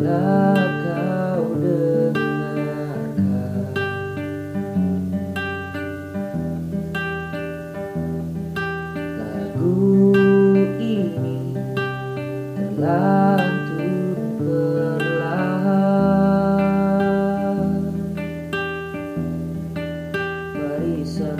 Haraplah kau dengarkan. Lagu ini Barisan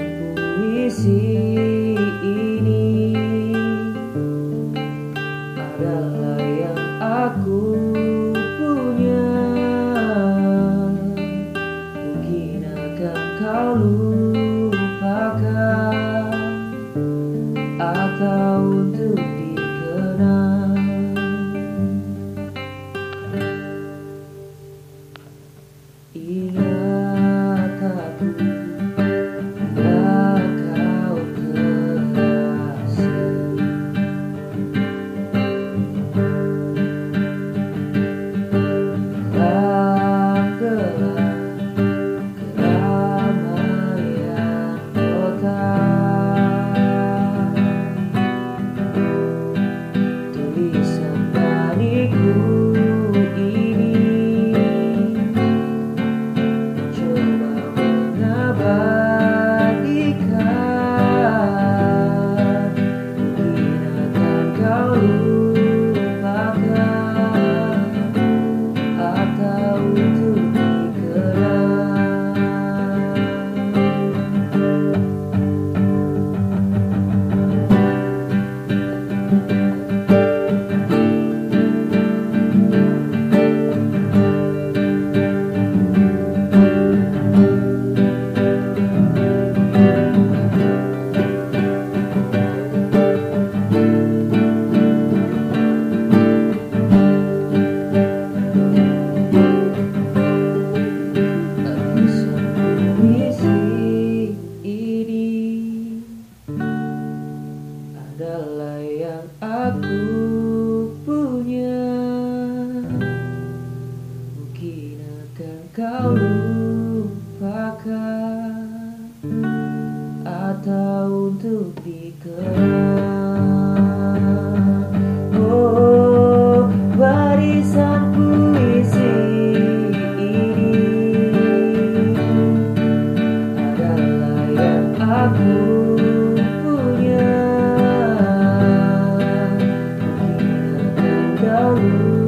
atau untuk dikenang oh barisan puisi ini adalah yang aku punya. Mungkin akan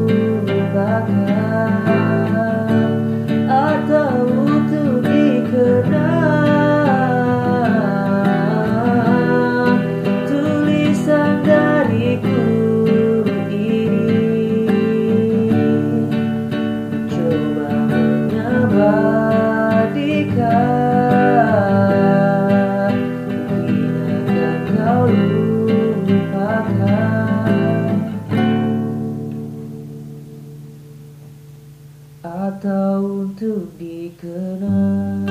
atau untuk dikenang.